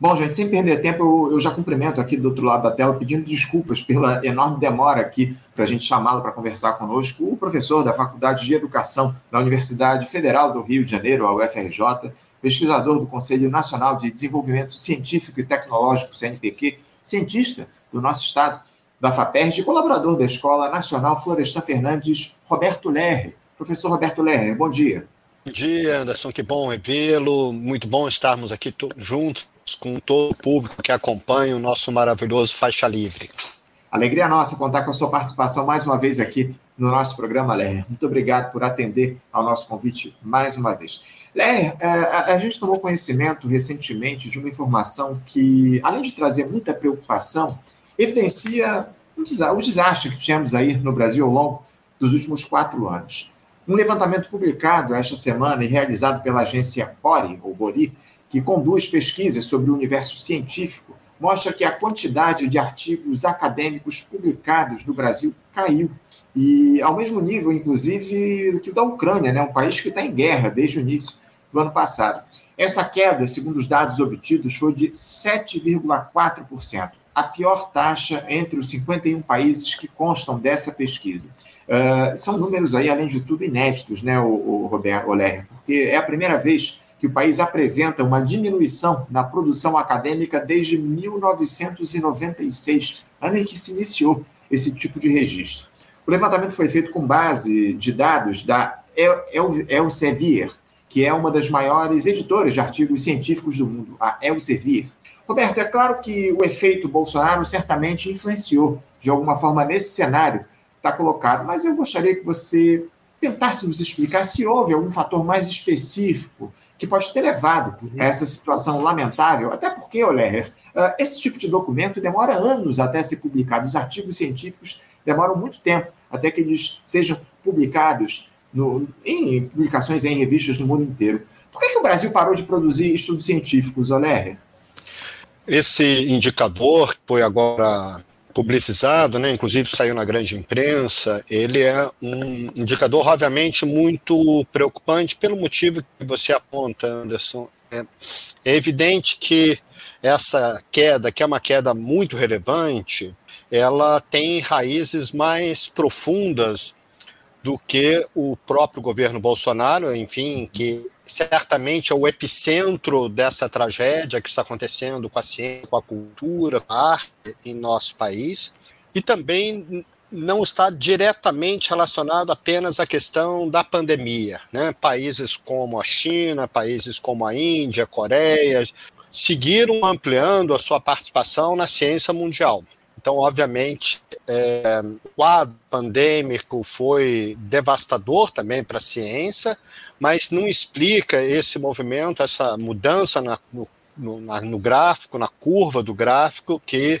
Bom, gente, sem perder tempo, eu, eu, já cumprimento aqui do outro lado da tela, pedindo desculpas pela enorme demora aqui para a gente chamá-lo para conversar conosco, o professor da Faculdade de Educação da Universidade Federal do Rio de Janeiro, a UFRJ, pesquisador do Conselho Nacional de Desenvolvimento Científico e Tecnológico, CNPq, cientista do nosso estado, da FAPERJ e colaborador da Escola Nacional Florestan Fernandes, Roberto Lerre. Professor Roberto Lerre, bom dia. Bom dia, Anderson, que bom revê-lo, muito bom estarmos aqui juntos com todo o público que acompanha o nosso maravilhoso Faixa Livre. Alegria nossa contar com a sua participação mais uma vez aqui no nosso programa, Ler. Muito obrigado por atender ao nosso convite mais uma vez. Ler, é, a gente tomou conhecimento recentemente de uma informação que, além de trazer muita preocupação, evidencia o desastre que tivemos aí no Brasil ao longo dos últimos quatro anos. Um levantamento publicado esta semana e realizado pela agência Bori, ou Bori, que conduz pesquisas sobre o universo científico, mostra que a quantidade de artigos acadêmicos publicados no Brasil caiu. E ao mesmo nível, inclusive, que o da Ucrânia, né? um país que está em guerra desde o início do ano passado. Essa queda, segundo os dados obtidos, foi de 7,4%, a pior taxa entre os 51 países que constam dessa pesquisa. Uh, são números aí, além de tudo, inéditos, né, o, o Roberto Oler, porque é a primeira vez que o país apresenta uma diminuição na produção acadêmica desde 1996, ano em que se iniciou esse tipo de registro. O levantamento foi feito com base de dados da Elsevier, que é uma das maiores editoras de artigos científicos do mundo, a Elsevier. Roberto, é claro que o efeito Bolsonaro certamente influenciou de alguma forma nesse cenário que está colocado, mas eu gostaria que você tentasse nos explicar se houve algum fator mais específico que pode ter levado a essa situação lamentável, até porque, Oleher, ah, esse tipo de documento demora anos até ser publicado. Os artigos científicos demoram muito tempo até que eles sejam publicados no, em publicações em revistas no mundo inteiro. Por que, que o Brasil parou de produzir estudos científicos, Oleher? Esse indicador que foi agora publicizado, né, inclusive saiu na grande imprensa, ele é um indicador, obviamente, muito preocupante pelo motivo que você aponta, Anderson. É, evidente que essa queda, que é uma queda muito relevante, ela tem raízes mais profundas do que o próprio governo Bolsonaro, enfim, que certamente é o epicentro dessa tragédia que está acontecendo com a ciência, com a cultura, com a arte em nosso país, e também não está diretamente relacionado apenas à questão da pandemia. Né? Países como a China, países como a Índia, Coreia, seguiram ampliando a sua participação na ciência mundial. Então, obviamente, é, o quadro pandêmico foi devastador também para a ciência, mas não explica esse movimento, essa mudança na, no, no, gráfico, na curva do gráfico, que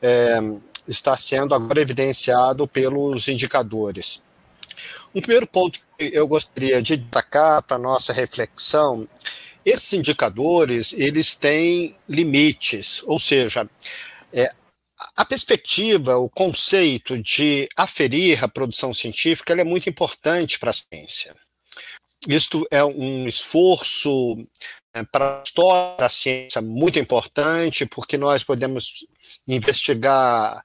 é, está sendo agora evidenciado pelos indicadores. Um primeiro ponto que eu gostaria de destacar para nossa reflexão esses indicadores eles têm limites, ou seja, é, a perspectiva, o conceito de aferir a produção científica é muito importante para a ciência. Isto é um esforço é, para a história da ciência muito importante, porque nós podemos investigar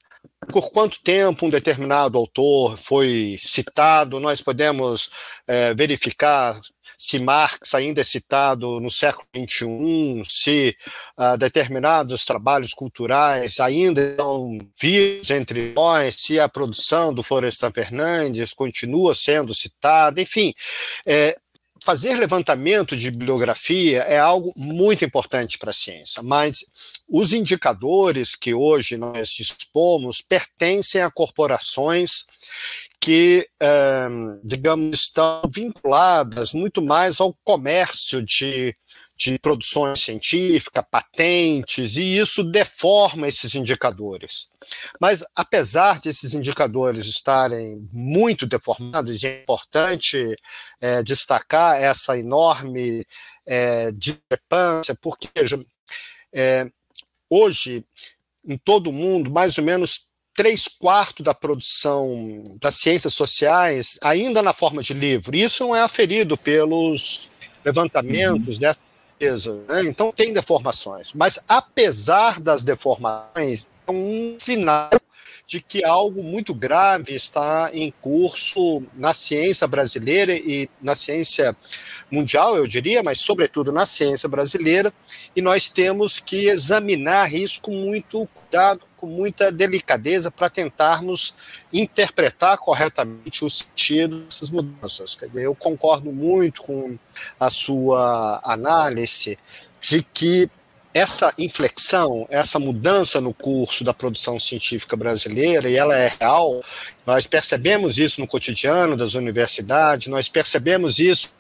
por quanto tempo um determinado autor foi citado, nós podemos é, verificar se Marx ainda é citado no século XXI, se uh, determinados trabalhos culturais ainda estão vivos entre nós, se a produção do Florestan Fernandes continua sendo citada, enfim. É, fazer levantamento de bibliografia é algo muito importante para a ciência, mas os indicadores que hoje nós dispomos pertencem a corporações que, é, digamos, estão vinculadas muito mais ao comércio de, de produções científicas, patentes, e isso deforma esses indicadores. Mas, apesar desses indicadores estarem muito deformados, é importante é, destacar essa enorme é, discrepância, porque é, hoje, em todo o mundo, mais ou menos três quartos da produção das ciências sociais ainda na forma de livro. Isso não é aferido pelos levantamentos, uhum. né? Natureza. Né? Então tem deformações. Mas apesar das deformações, é um sinal de que algo muito grave está em curso na ciência brasileira e na ciência mundial, eu diria, mas sobretudo na ciência brasileira, e nós temos que examinar isso com muito cuidado, com muita delicadeza para tentarmos interpretar corretamente o sentido dessas mudanças. Eu concordo muito com a sua análise de que essa inflexão, essa mudança no curso da produção científica brasileira, e ela é real, nós percebemos isso no cotidiano das universidades, nós percebemos isso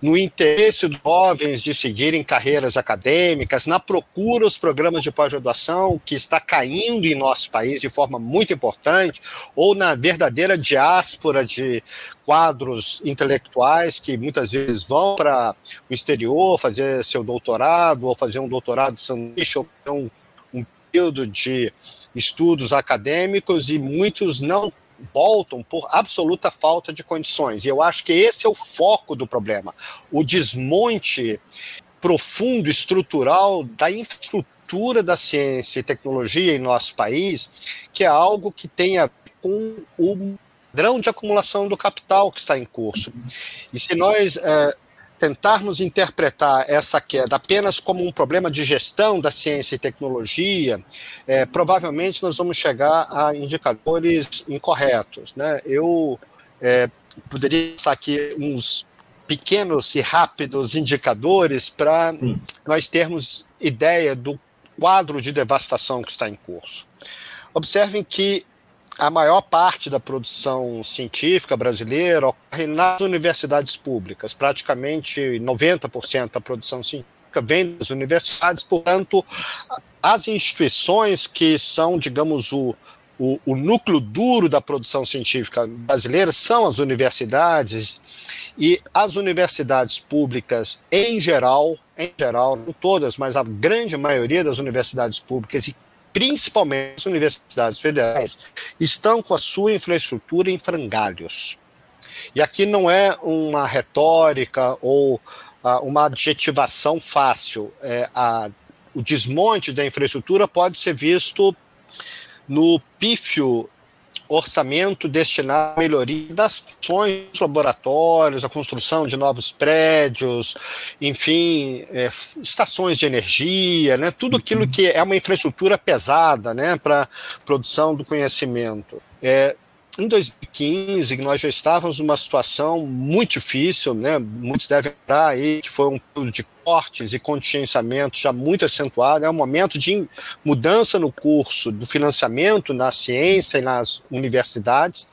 no interesse dos jovens de seguirem carreiras acadêmicas, na procura dos programas de pós-graduação, que está caindo em nosso país de forma muito importante, ou na verdadeira diáspora de quadros intelectuais que muitas vezes vão para o exterior fazer seu doutorado, ou fazer um doutorado de sanduíche, ou um, um período de estudos acadêmicos, e muitos não voltam por absoluta falta de condições. E eu acho que esse é o foco do problema. O desmonte profundo, estrutural da infraestrutura da ciência e tecnologia em nosso país, que é algo que tem a ver com o padrão de acumulação do capital que está em curso. E se nós é, tentarmos interpretar essa queda apenas como um problema de gestão da ciência e tecnologia, é, provavelmente nós vamos chegar a indicadores incorretos. Né? Eu é, poderia passar aqui uns pequenos e rápidos indicadores para nós termos ideia do quadro de devastação que está em curso. Observem que a maior parte da produção científica brasileira ocorre nas universidades públicas. Praticamente 90% da produção científica vem das universidades, portanto, as instituições que são, digamos, o, o, o, núcleo duro da produção científica brasileira são as universidades e as universidades públicas em geral, em geral, não todas, mas a grande maioria das universidades públicas e principalmente as universidades federais, estão com a sua infraestrutura em frangalhos. E aqui não é uma retórica ou uh, uma adjetivação fácil. É, a, o desmonte da infraestrutura pode ser visto no pífio orçamento destinado à melhoria das funções dos laboratórios, a construção de novos prédios, enfim, é, estações de energia, né, tudo aquilo que é uma infraestrutura pesada né, para produção do conhecimento. É, em 2015, nós já estávamos numa situação muito difícil, né? muitos devem lembrar aí que foi um período de cortes e contingenciamento já muito acentuado, é um momento de mudança no curso do financiamento na ciência e nas universidades.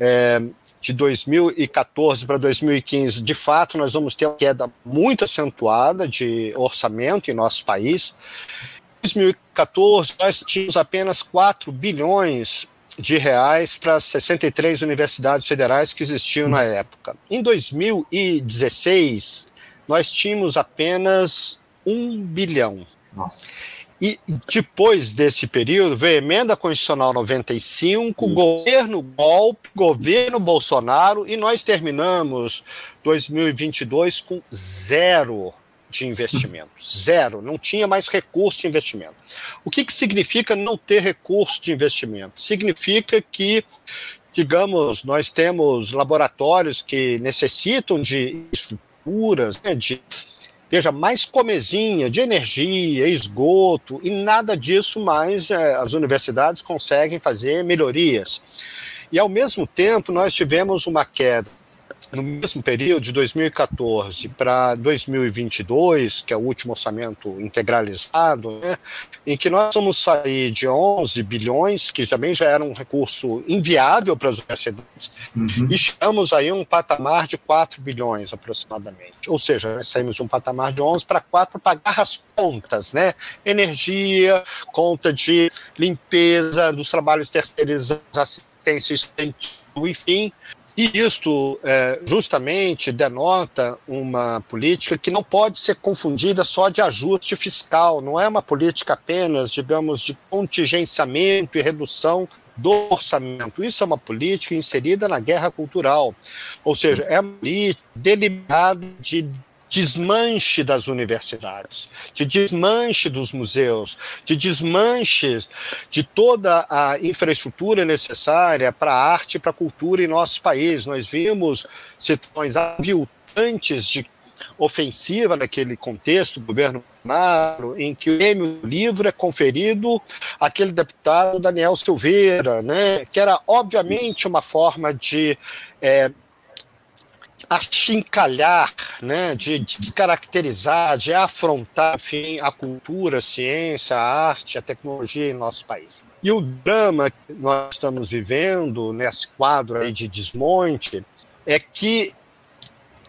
É, de 2014 para 2015, de fato, nós vamos ter uma queda muito acentuada de orçamento em nosso país. Em 2014, nós tínhamos apenas 4 bilhões de reais para 63 universidades federais que existiam na época. Em 2016, nós tínhamos apenas um bilhão. Nossa. E depois desse período veio a emenda constitucional 95, hum. governo golpe, governo Bolsonaro, e nós terminamos 2022 com zero de investimento. Zero. Não tinha mais recurso de investimento. O que, que significa não ter recurso de investimento? Significa que, digamos, nós temos laboratórios que necessitam de estruturas, né, de veja, mais comezinha de energia, esgoto, e nada disso mais é, as universidades conseguem fazer melhorias. E, ao mesmo tempo, nós tivemos uma queda no mesmo período, de 2014 para 2022, que é o último orçamento integralizado, né, em que nós vamos sair de 11 bilhões, que também já era um recurso inviável para as universidades, uhum. e chegamos aí a um patamar de 4 bilhões aproximadamente. Ou seja, nós saímos de um patamar de 11 para 4 para pagar as contas, né? Energia, conta de limpeza, dos trabalhos terceirizados, assistência enfim, e isto é, justamente denota uma política que não pode ser confundida só de ajuste fiscal, não é uma política apenas, digamos, de contingenciamento e redução do orçamento. Isso é uma política inserida na guerra cultural, ou seja, é uma política deliberada de desmanche das universidades, de desmanche dos museus, de desmanche de toda a infraestrutura necessária para a arte e para a cultura em nosso país. Nós vimos situações aviltantes de ofensiva naquele contexto, governo Bolsonaro, em que o prêmio livro é conferido àquele deputado Daniel Silveira, né, que era obviamente uma forma de é, achincalhar, né, de descaracterizar, de afrontar, enfim, a cultura, a ciência, a arte, a tecnologia em nosso país. E o drama que nós estamos vivendo nesse quadro aí de desmonte é que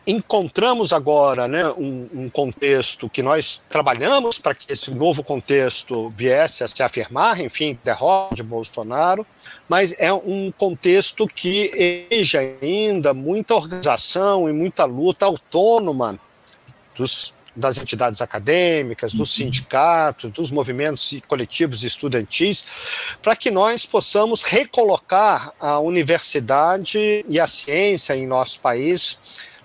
encontramos agora né, um, um, contexto que nós trabalhamos para que esse novo contexto viesse a se afirmar, enfim, derrota de Bolsonaro, mas é um contexto que exige ainda muita organização e muita luta autônoma dos, das entidades acadêmicas, dos uhum. sindicatos, dos movimentos coletivos estudantis, para que nós possamos recolocar a universidade e a ciência em nosso país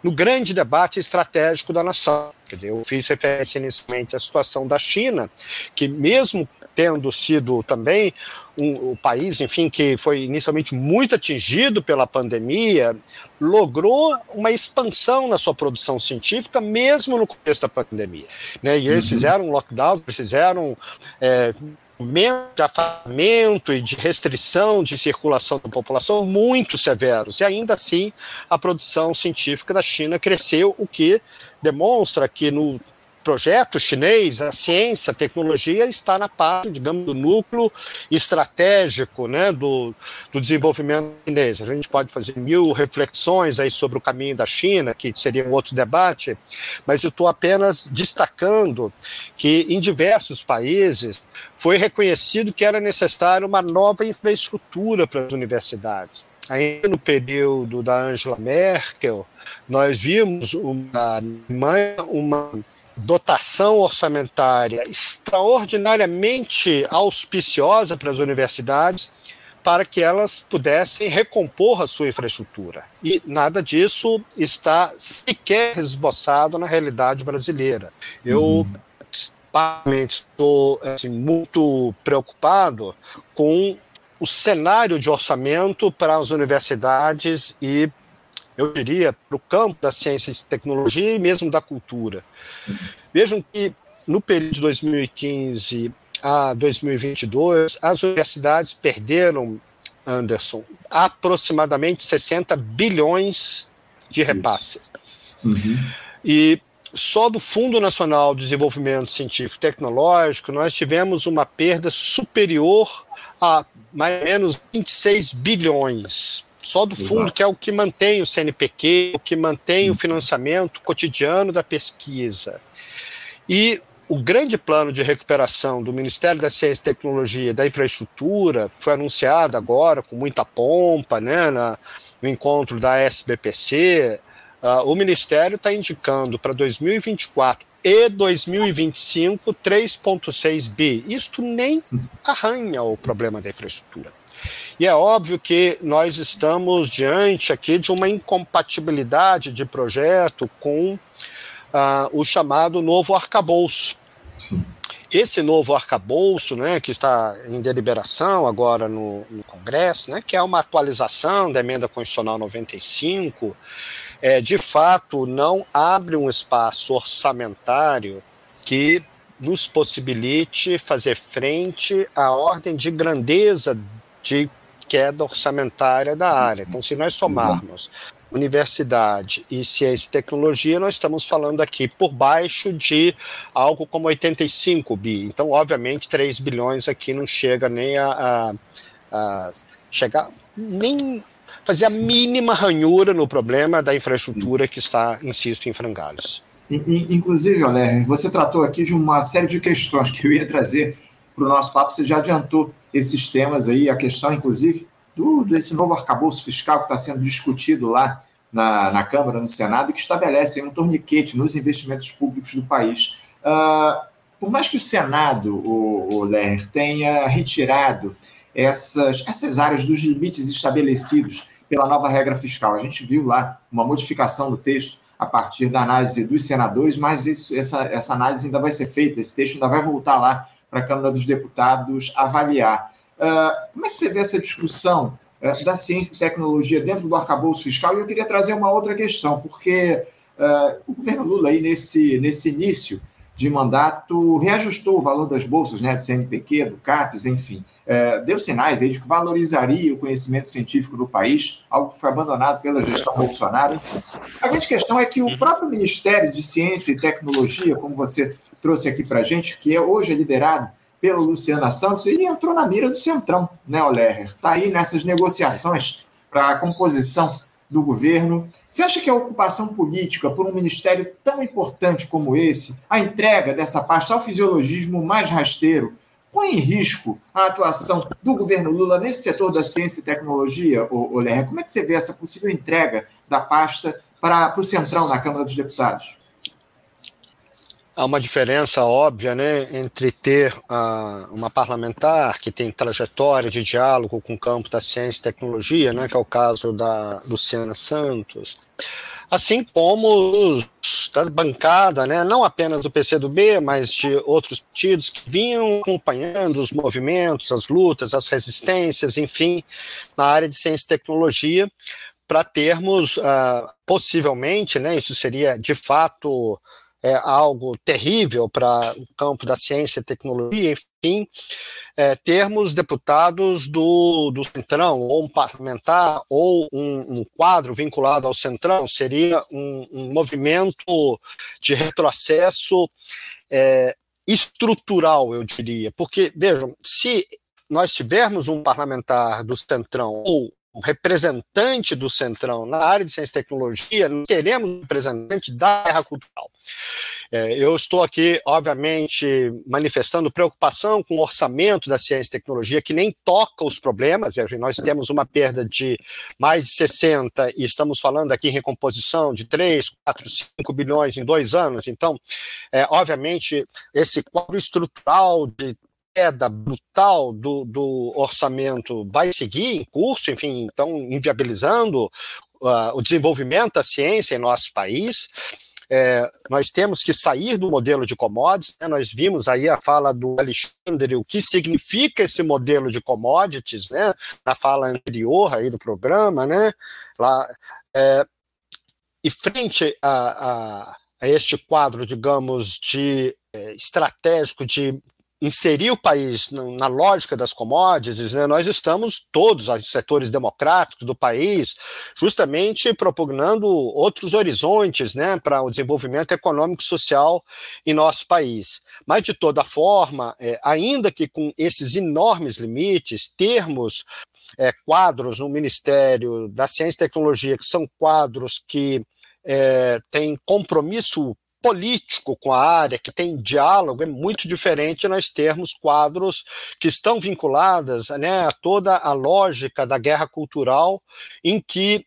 no grande debate estratégico da nação. Eu fiz referência inicialmente à situação da China, que mesmo tendo sido também um, um, país, enfim, que foi inicialmente muito atingido pela pandemia, logrou uma expansão na sua produção científica, mesmo no contexto da pandemia. Né? E eles uhum. fizeram um lockdown, eles fizeram é, de afastamento e de restrição de circulação da população muito severos. E ainda assim, a produção científica da China cresceu, o que demonstra que no projeto chinês, a ciência, a tecnologia está na parte, digamos, do núcleo estratégico né, do, do desenvolvimento chinês. A gente pode fazer mil reflexões aí sobre o caminho da China, que seria um outro debate, mas eu estou apenas destacando que em diversos países foi reconhecido que era necessário uma nova infraestrutura para as universidades. Ainda no período da Angela Merkel, nós vimos uma, uma dotação orçamentária extraordinariamente auspiciosa para as universidades para que elas pudessem recompor a sua infraestrutura. E nada disso está sequer esboçado na realidade brasileira. Eu uhum. estou assim, muito preocupado com o cenário de orçamento para as universidades e eu diria, para o campo da ciência e tecnologia e mesmo da cultura. Sim. Vejam que no período de 2015 a 2022, as universidades perderam, Anderson, aproximadamente 60 bilhões de repasse. Uhum. E só do Fundo Nacional de Desenvolvimento Científico e Tecnológico, nós tivemos uma perda superior a mais ou menos 26 bilhões só do fundo, Exato. que é o que mantém o CNPq, o que mantém o uhum. financiamento cotidiano da pesquisa. E o grande plano de recuperação do Ministério da Ciência e Tecnologia da Infraestrutura foi anunciado agora com muita pompa, né, na, no encontro da SBPC. Uh, ah, o Ministério está indicando para 2024 e 2025 3,6 bi. Isto nem arranha o problema da infraestrutura. E é óbvio que nós estamos diante aqui de uma incompatibilidade de projeto com uh, o chamado novo arcabouço. Sim. Esse novo arcabouço, né, que está em deliberação agora no, no Congresso, né, que é uma atualização da emenda constitucional 95, é, de fato não abre um espaço orçamentário que nos possibilite fazer frente à ordem de grandeza de queda orçamentária da área. Então, se nós somarmos universidade e ciência e tecnologia, nós estamos falando aqui por baixo de algo como 85 bi. Então, obviamente, 3 bilhões aqui não chega nem a, a, a chegar, nem fazer a mínima ranhura no problema da infraestrutura que está, insisto, em frangalhos. Inclusive, Oler, você tratou aqui de uma série de questões que eu ia trazer para o nosso papo, você já adiantou esses temas aí, a questão, inclusive, do, desse novo arcabouço fiscal que está sendo discutido lá na, na Câmara, no Senado, que estabelece um torniquete nos investimentos públicos do país. Uh, por mais que o Senado, o, o Ler, tenha retirado essas, essas áreas dos limites estabelecidos pela nova regra fiscal, a gente viu lá uma modificação do texto a partir da análise dos senadores, mas isso, essa, essa análise ainda vai ser feita, esse texto ainda vai voltar lá para a Câmara dos Deputados avaliar. Uh, como é que você vê essa discussão uh, da ciência e tecnologia dentro do arcabouço fiscal? E eu queria trazer uma outra questão, porque uh, o governo Lula, aí nesse, nesse início de mandato, reajustou o valor das bolsas, né, do CNPq, do CAPES, enfim. deu sinais aí de que valorizaria o conhecimento científico do país, algo que foi abandonado pela gestão Bolsonaro, enfim. A grande questão é que o próprio Ministério de Ciência e Tecnologia, como você trouxe aqui para a gente, que é hoje é liderado pelo Luciano Santos, ele entrou na mira do Centrão, né, Olerrer? Está aí nessas negociações para a composição do governo. Você acha que a ocupação política por um ministério tão importante como esse, a entrega dessa pasta ao fisiologismo mais rasteiro, põe em risco a atuação do governo Lula nesse setor da ciência e tecnologia, Olerrer? Como é que você vê essa possível entrega da pasta para o Centrão na Câmara dos Deputados? Há uma diferença óbvia né, entre ter uh, uma parlamentar que tem trajetória de diálogo com o campo da ciência e tecnologia, né, que é o caso da Luciana Santos, assim como os, da bancada, né, não apenas do PCdoB, mas de outros partidos que vinham acompanhando os movimentos, as lutas, as resistências, enfim, na área de ciência e tecnologia, para termos, uh, possivelmente, né, isso seria de fato é algo terrível para o campo da ciência e tecnologia, enfim, é, termos deputados do, do Centrão, ou um parlamentar, ou um, um quadro vinculado ao Centrão, seria um, um movimento de retrocesso é, estrutural, eu diria. Porque, vejam, se nós tivermos um parlamentar do Centrão ou representante do Centrão na área de ciência e tecnologia, não teremos um representante da guerra cultural. É, eu estou aqui, obviamente, manifestando preocupação com o orçamento da ciência e tecnologia, que nem toca os problemas. Nós temos uma perda de mais de 60 e estamos falando aqui em recomposição de 3, 4, 5 bilhões em dois anos. Então, é, obviamente, esse quadro estrutural de queda brutal do, do orçamento vai seguir em curso, enfim, então inviabilizando uh, o desenvolvimento da ciência em nosso país. É, nós temos que sair do modelo de commodities. Né? Nós vimos aí a fala do Alexandre, o que significa esse modelo de commodities, né? na fala anterior aí do programa. Né? Lá, é, e frente a, a, a, este quadro, digamos, de é, estratégico de inserir o país na lógica das commodities, né, nós estamos todos, os setores democráticos do país, justamente propugnando outros horizontes né, para o desenvolvimento econômico e social em nosso país. Mas, de toda forma, é, ainda que com esses enormes limites, termos é, quadros no Ministério da Ciência e Tecnologia, que são quadros que é, têm compromisso político com a área, que tem diálogo, é muito diferente nós termos quadros que estão vinculados né, a toda a lógica da guerra cultural, em que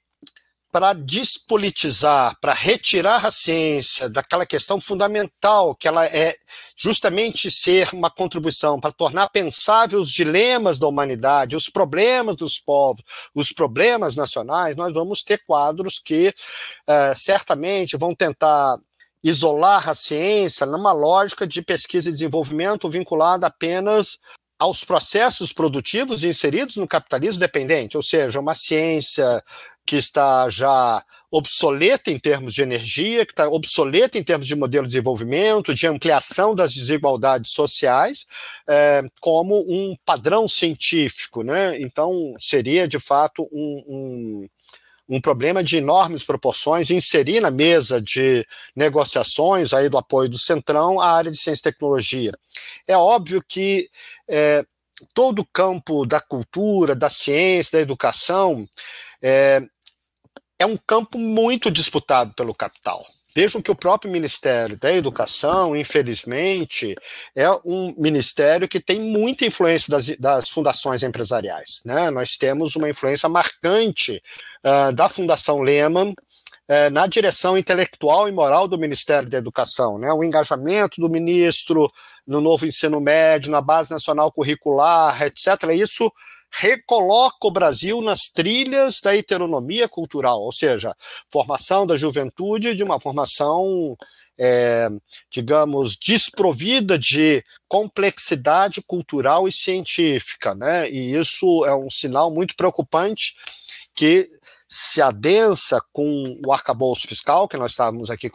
para despolitizar, para retirar a ciência daquela questão fundamental, que ela é justamente ser uma contribuição para tornar pensáveis os dilemas da humanidade, os problemas dos povos, os problemas nacionais, nós vamos ter quadros que uh, certamente vão tentar isolar a ciência numa lógica de pesquisa e desenvolvimento vinculada apenas aos processos produtivos inseridos no capitalismo dependente, ou seja, uma ciência que está já obsoleta em termos de energia, que está obsoleta em termos de modelo de desenvolvimento, de ampliação das desigualdades sociais, é, como um padrão científico. Né? Então, seria, de fato, um, um um problema de enormes proporções, inserir na mesa de negociações aí do apoio do Centrão a área de ciência e tecnologia. É óbvio que é, todo o campo da cultura, da ciência, da educação é, é um campo muito disputado pelo capital. Vejam que o próprio Ministério da Educação, infelizmente, é um ministério que tem muita influência das, das fundações empresariais. Né? Nós temos uma influência marcante uh, da Fundação Lehman, uh, na direção intelectual e moral do Ministério da Educação, né? o engajamento do ministro no novo ensino médio, na base nacional curricular, etc. Isso recoloca o Brasil nas trilhas da heteronomia cultural, ou seja, formação da juventude de uma formação, é, digamos, desprovida de complexidade cultural e científica, né? E isso é um sinal muito preocupante que se adensa com o arcabouço fiscal que nós estávamos aqui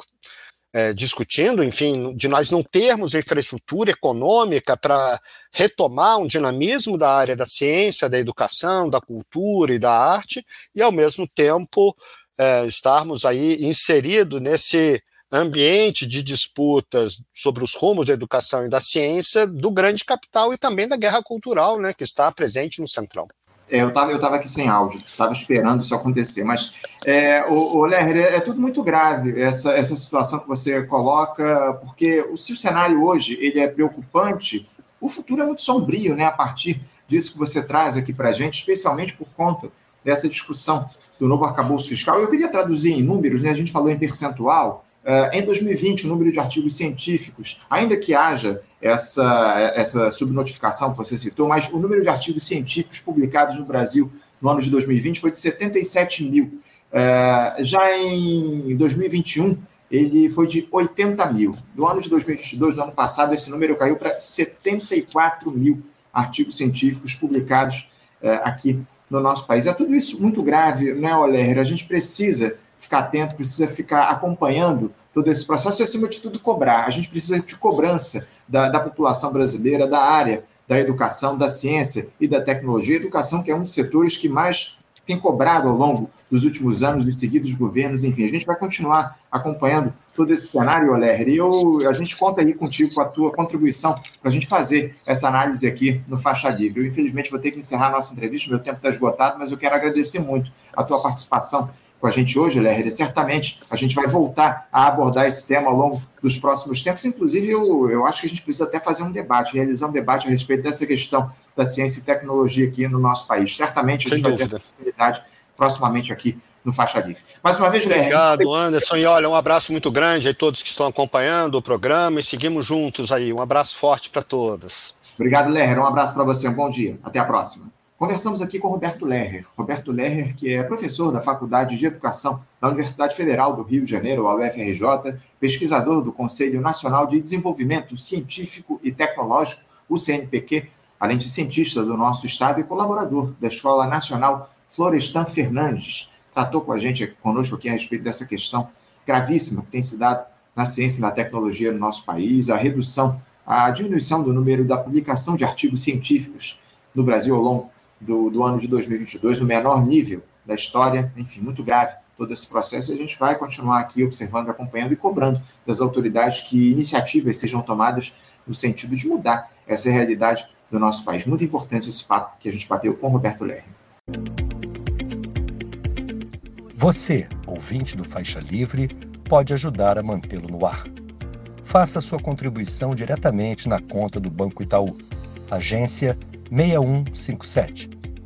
é, discutindo, enfim, de nós não termos infraestrutura econômica para retomar um dinamismo da área da ciência, da educação, da cultura e da arte, e ao mesmo tempo é, estarmos aí inseridos nesse ambiente de disputas sobre os rumos da educação e da ciência do grande capital e também da guerra cultural, né, que está presente no Centrão. É, eu estava eu tava aqui sem áudio, estava esperando isso acontecer, mas, é, o, o Lerner, é, é, tudo muito grave essa, essa situação que você coloca, porque o seu cenário hoje ele é preocupante, o futuro é muito sombrio, né, a partir disso que você traz aqui para a gente, especialmente por conta dessa discussão do novo arcabouço fiscal. Eu queria traduzir em números, né, a gente falou em percentual, em 2020, o número de artigos científicos, ainda que haja essa, essa subnotificação que você citou, mas o número de artigos científicos publicados no Brasil no ano de 2020 foi de 77 mil. Uh, já em 2021, ele foi de 80 mil. No ano de 2022, no ano passado, esse número caiu para 74 mil artigos científicos publicados uh, aqui no nosso país. É tudo isso muito grave, né, Oler? A gente precisa ficar atento, precisa ficar acompanhando todo esse processo e, acima de tudo, cobrar. A gente precisa de cobrança da, da população brasileira, da área da educação, da ciência e da tecnologia. Educação que é um dos setores que mais tem cobrado ao longo dos últimos anos, dos seguidos governos, enfim, a gente vai continuar acompanhando todo esse cenário, Oler, e eu, a gente conta aí contigo com a tua contribuição para a gente fazer essa análise aqui no Faixa Livre. Eu, infelizmente, vou ter que encerrar a nossa entrevista, meu tempo está esgotado, mas eu quero agradecer muito a tua participação com a gente hoje, Lerner, certamente a gente vai voltar a abordar esse tema ao longo dos próximos tempos. Inclusive, eu, eu acho que a gente precisa até fazer um debate, realizar um debate a respeito dessa questão da ciência e tecnologia aqui no nosso país. Certamente a gente Sem vai dúvida. ter oportunidade proximamente aqui no Faixa Livre. Mais uma vez, Lerner. Obrigado, Anderson. E olha, um abraço muito grande a todos que estão acompanhando o programa e seguimos juntos aí. Um abraço forte para todas. Obrigado, Lerner. Um abraço para você. Um bom dia. Até a próxima. Conversamos aqui com Roberto Lerrer. Roberto Lerrer, que é professor da Faculdade de Educação da Universidade Federal do Rio de Janeiro, a UFRJ, pesquisador do Conselho Nacional de Desenvolvimento Científico e Tecnológico, o CNPq, além de cientista do nosso estado e colaborador da Escola Nacional Florestan Fernandes. Tratou com a gente, conosco aqui a respeito dessa questão gravíssima que tem se dado na ciência e na tecnologia no nosso país, a redução, a diminuição do número da publicação de artigos científicos no Brasil ao longo do, do ano de 2022, no menor nível da história, enfim, muito grave todo esse processo, e a gente vai continuar aqui observando, acompanhando e cobrando das autoridades que iniciativas sejam tomadas no sentido de mudar essa realidade do nosso país. Muito importante esse papo que a gente bateu com Roberto Lerre. Você, ouvinte do Faixa Livre, pode ajudar a mantê-lo no ar. Faça sua contribuição diretamente na conta do Banco Itaú, agência 6157,